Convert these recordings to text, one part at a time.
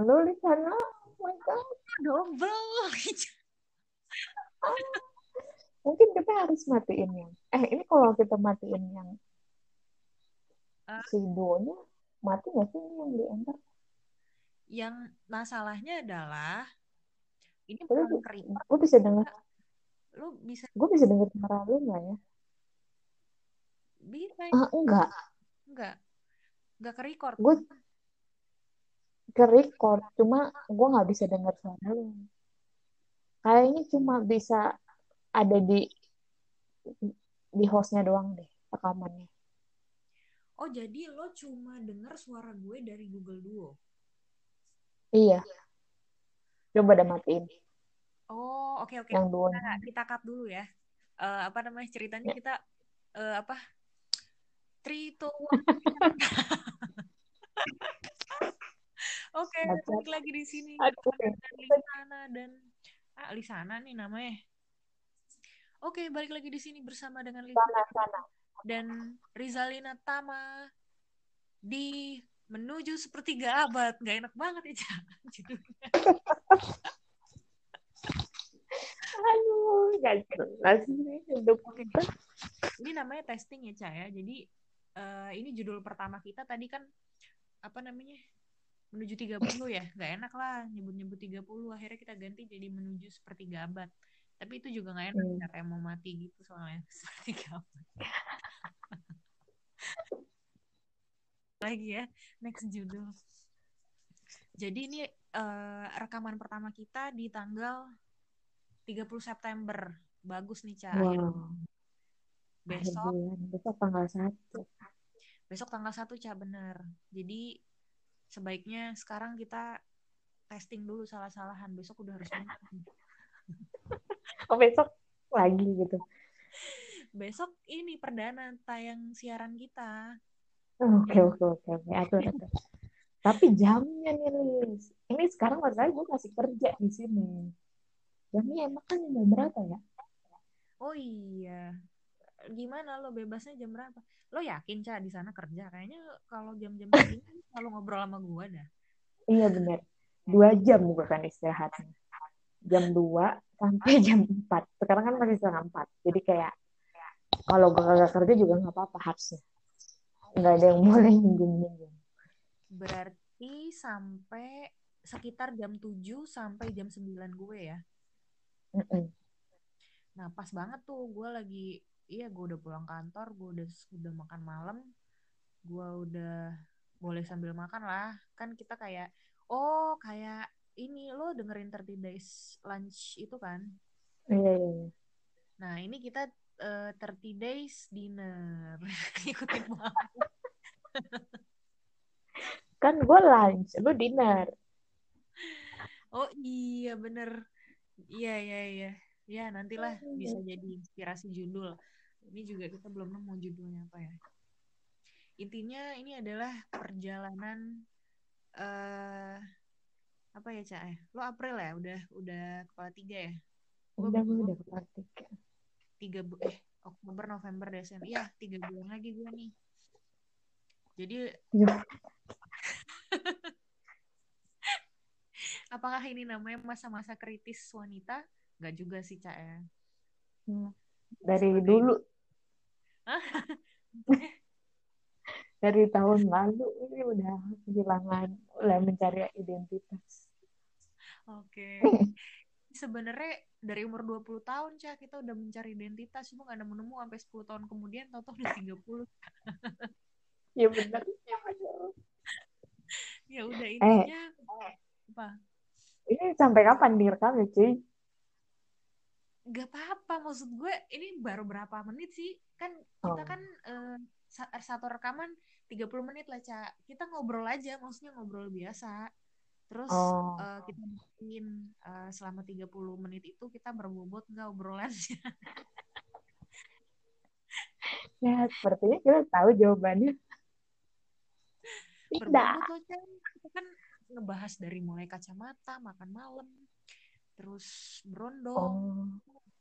Halo Lisana, oh my god. Double. Mungkin kita harus matiin yang. Eh ini kalau kita matiin yang Ah. si duonya mati nggak sih ini yang di enter? Yang masalahnya adalah ini Terus bukan record. gue bisa dengar, Lu bisa gue bisa dengar suara lu nggak ya? bisa Ah enggak, enggak enggak ke record. gue ke record, cuma gue nggak bisa dengar suara lu. Kayaknya cuma bisa ada di di hostnya doang deh rekamannya. Oh, jadi lo cuma denger suara gue dari Google Duo. Iya. Coba dah matiin Oh, oke oke. yang duo. Kita, kita cut dulu ya. Eh, apa namanya ceritanya Ya. kita eh, apa? Three, two, one. Oke, Baca. balik lagi di sini Aduh, dan Lisana dan ah Lisana nih namanya. Oke, balik lagi di sini bersama dengan Lisana sana dan Rizalina Tama di menuju sepertiga abad. Gak enak banget ya judulnya. Aduh, gak jelas nih hidup Oke. kita. Ini namanya testing ya Ca ya. Jadi eh, ini judul pertama kita tadi kan apa namanya? Menuju 30 ya. Gak enak lah nyebut-nyebut 30. Akhirnya kita ganti jadi menuju sepertiga abad. Tapi itu juga gak enak Hmm. Kayak mau mati gitu soalnya sepertiga abad. Lagi ya, next judul. Jadi ini eh, rekaman pertama kita di tanggal 30 September. Bagus nih, Ca. Akhir Wow. Besok. Besok tanggal satu. besok tanggal 1 Ca bener. Jadi sebaiknya sekarang kita testing dulu salah-salahan. Besok udah harus. Oh besok lagi gitu. Besok ini perdana tayang siaran kita. Oke oke oke oke. Atur atur. Tapi jamnya nih Lis. Ini sekarang masalahnya gue masih kerja di sini. Jamnya emang kan jam berapa ya? Oh iya. Gimana lo bebasnya jam berapa? Lo yakin Ca di sana kerja? Kayaknya kalau jam-jam segini selalu ngobrol sama gua dah. Iya bener. Dua jam gue kan istirahatnya. Jam 2 sampai jam 4. Sekarang kan masih setengah 4. Jadi kayak kalau gue kagak kerja juga nggak apa-apa harusnya. Nggak ada yang boleh nyinggung-nyinggung. Berarti sampai sekitar jam 7 sampai jam 9 gue ya. Mm-mm. Nah, pas banget tuh gue lagi iya gue udah pulang kantor, gue udah udah makan malam. Gue udah boleh sambil makan lah. Kan kita kayak oh, kayak ini lo dengerin 30 days lunch itu kan. Iya, iya, iya. Nah, ini kita eh, 30 days dinner. Ikutin banget. Kan gue lunch, lu dinner. Oh iya bener. Iya iya iya. Ya nantilah bisa jadi inspirasi judul. Ini juga kita belum nemu judulnya apa ya. Intinya ini adalah perjalanan eh apa ya Cak? ya? Lo April ya? Udah udah kepala tiga ya? Gua Udah, gue udah praktik. Tiga bu eh Oktober, November, Desember. Iya tiga bulan lagi gue nih. Jadi Iya. apakah ini namanya masa-masa kritis wanita? Gak juga sih Cak ya. Dari Sebagai- dulu, Hah? dari tahun lalu ini udah kehilangan, udah mencari identitas. Oke. Sebenarnya dari umur 20 tahun, Cah, kita udah mencari identitas, cuma gak nemu-nemu sampai 10 tahun kemudian, tau-tau udah 30. Iya bener. Ya. Ya udah intinya apa? Ini sampai kapan direkam ya cuy? Gak apa-apa, maksud gue ini baru berapa menit sih? Kan kita Oh. kan sa- satu rekaman 30 menit lah, Cak. Kita ngobrol aja, maksudnya ngobrol biasa. Terus Oh. eh, kita bikin eh, selama 30 menit itu kita berbobot nggak obrolannya. Ya, sepertinya kita tahu jawabannya. Tidak. berbobot loh Chan. kita kan ngebahas dari mulai kacamata makan malam terus berondong Oh.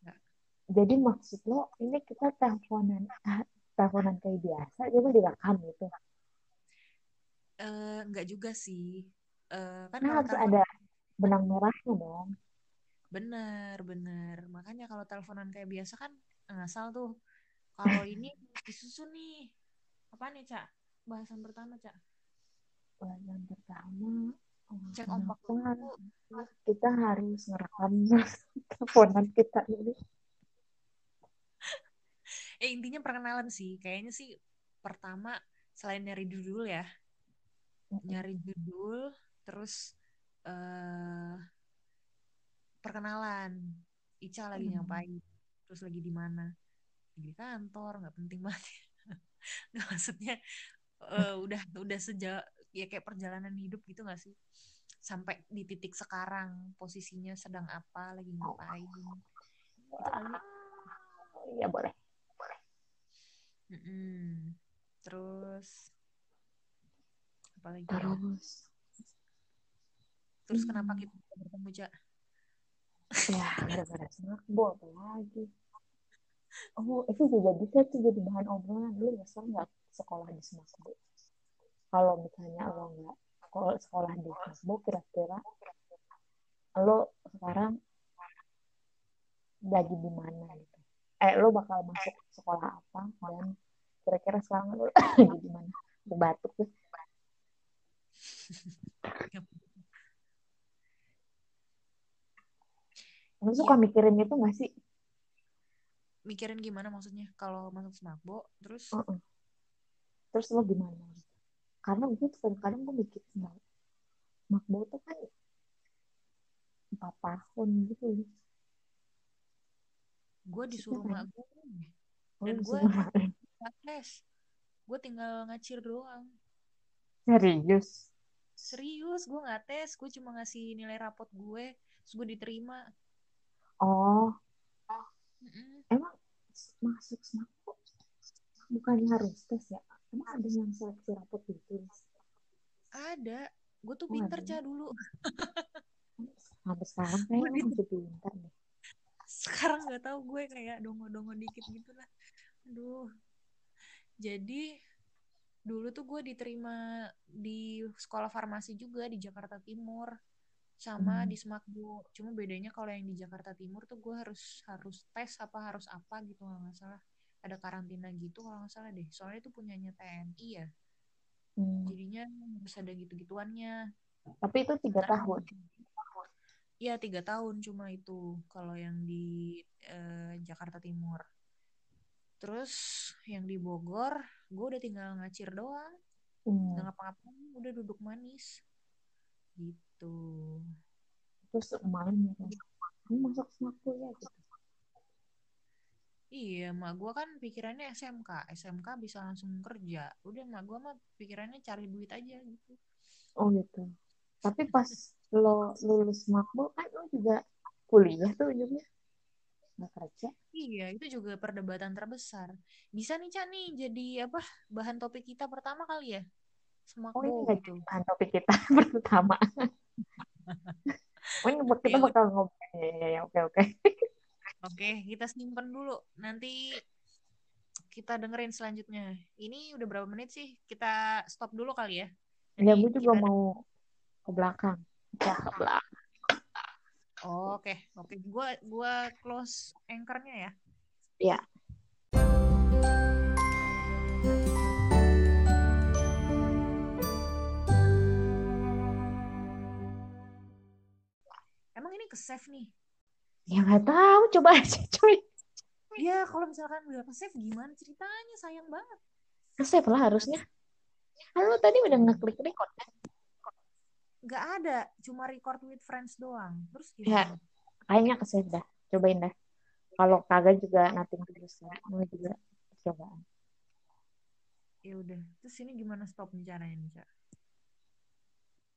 Nggak. Jadi maksud lo ini kita teleponan ah, teleponan kayak biasa, cuma direkam gitu. Eh, nggak juga sih. Uh, kan nah, harus ada benang merahnya dong. Bener bener. Makanya kalau teleponan kayak biasa kan ngasal tuh. Kalau ini disusun nih. Apa nih cak? Bahasan pertama cak. Bahasan pertama cek ombak dulu. kita harus ngerekam teleponan kita ini. Eh intinya perkenalan sih. Kayaknya sih pertama selain nyari judul ya. Nyari judul terus uh, perkenalan. Ica lagi hmm. ngapain? Terus lagi di mana? Di kantor nggak penting banget. Nggak maksudnya uh, udah udah sejak ya kayak perjalanan hidup gitu nggak sih? Sampai di titik sekarang posisinya sedang apa lagi ngapain? Itu kali. Ya boleh. Boleh. Mm -mm. terus apa lagi ya? terus. Terus hmm. kenapa kita bertemu cak ya gara-gara snackbo apa lagi oh itu juga bisa tuh jadi bahan obrolan. Lu nyesel nggak sekolah di snackbo kalau misalnya lo nggak sekolah di snackbo kira-kira lo sekarang lagi di mana gitu eh lo bakal masuk sekolah apa dan kira-kira sekarang lo lagi di mana batuk tuh Lu suka ya. mikirin itu gak sih? Mikirin gimana maksudnya? Kalau masuk Smakbo, terus? Uh -uh. Terus lo gimana? Karena gue kadang-kadang gue mikir Smakbo tuh kan empat tahun gitu. Gue disuruh mak gue. Oh, Dan gue tes. Gue tinggal ngacir doang. Serius? Serius, gue nggak tes. Gue cuma ngasih nilai rapot gue. Terus gue diterima. Oh. Mm-mm. Emang masuk snapu bukannya harus tes ya? Emang ada yang seleksi rapot gitu? Ada. Gue tuh oh, pinter, Ca, dulu. Sampai sekarang kayaknya masih pinter deh. Sekarang gak tahu gue kayak dongo-dongo dikit gitu lah. Aduh. Jadi dulu tuh gue diterima di sekolah farmasi juga di Jakarta Timur sama hmm. di Smakbo. Cuma bedanya kalau yang di Jakarta Timur tuh gue harus harus tes apa harus apa gitu nggak salah. Ada karantina gitu kalau nggak salah deh. Soalnya itu punyanya TNI ya. Hmm. Jadinya harus ada gitu-gituannya. Tapi itu tiga tahun. Iya tiga tahun cuma itu kalau yang di eh, Jakarta Timur. Terus yang di Bogor, gue udah tinggal ngacir doang. Hmm. Nggak ngapa-ngapain, udah duduk manis. Gitu gitu terus main kamu masak snack ya gitu Iya, mak gue kan pikirannya SMK. SMK bisa langsung kerja. Udah, mak gue mah pikirannya cari duit aja gitu. Oh gitu. Tapi pas lo lulus makbul kan lo juga kuliah tuh ujungnya. Nggak kerja. Iya, itu juga perdebatan terbesar. Bisa nih, Cak, nih jadi apa bahan topik kita pertama kali ya? Semakbo oh, iya, gitu. bahan topik kita pertama. oh, ini kita ya, bakal ngobrol. Ya, ya, ya, oke, oke. Oke, kita simpen dulu. Nanti kita dengerin selanjutnya. Ini udah berapa menit sih? Kita stop dulu kali ya. ya, gue juga kita... mau ke belakang. Ya, ke belakang. Oh, oke, okay. oke. Okay. Gua gua close anchornya ya. Iya. ke save nih? Ya nggak tahu, coba aja cuy. Ya kalau misalkan udah ke save gimana ceritanya? Sayang banget. Ke save lah harusnya. Halo tadi udah ngeklik record kan? Gak ada, cuma record with friends doang. Terus gimana? Ya, kayaknya ke save dah. Cobain dah. Kalau kagak juga nothing terus mau juga percobaan. Ya udah. Terus ini gimana stop caranya nih, Cak?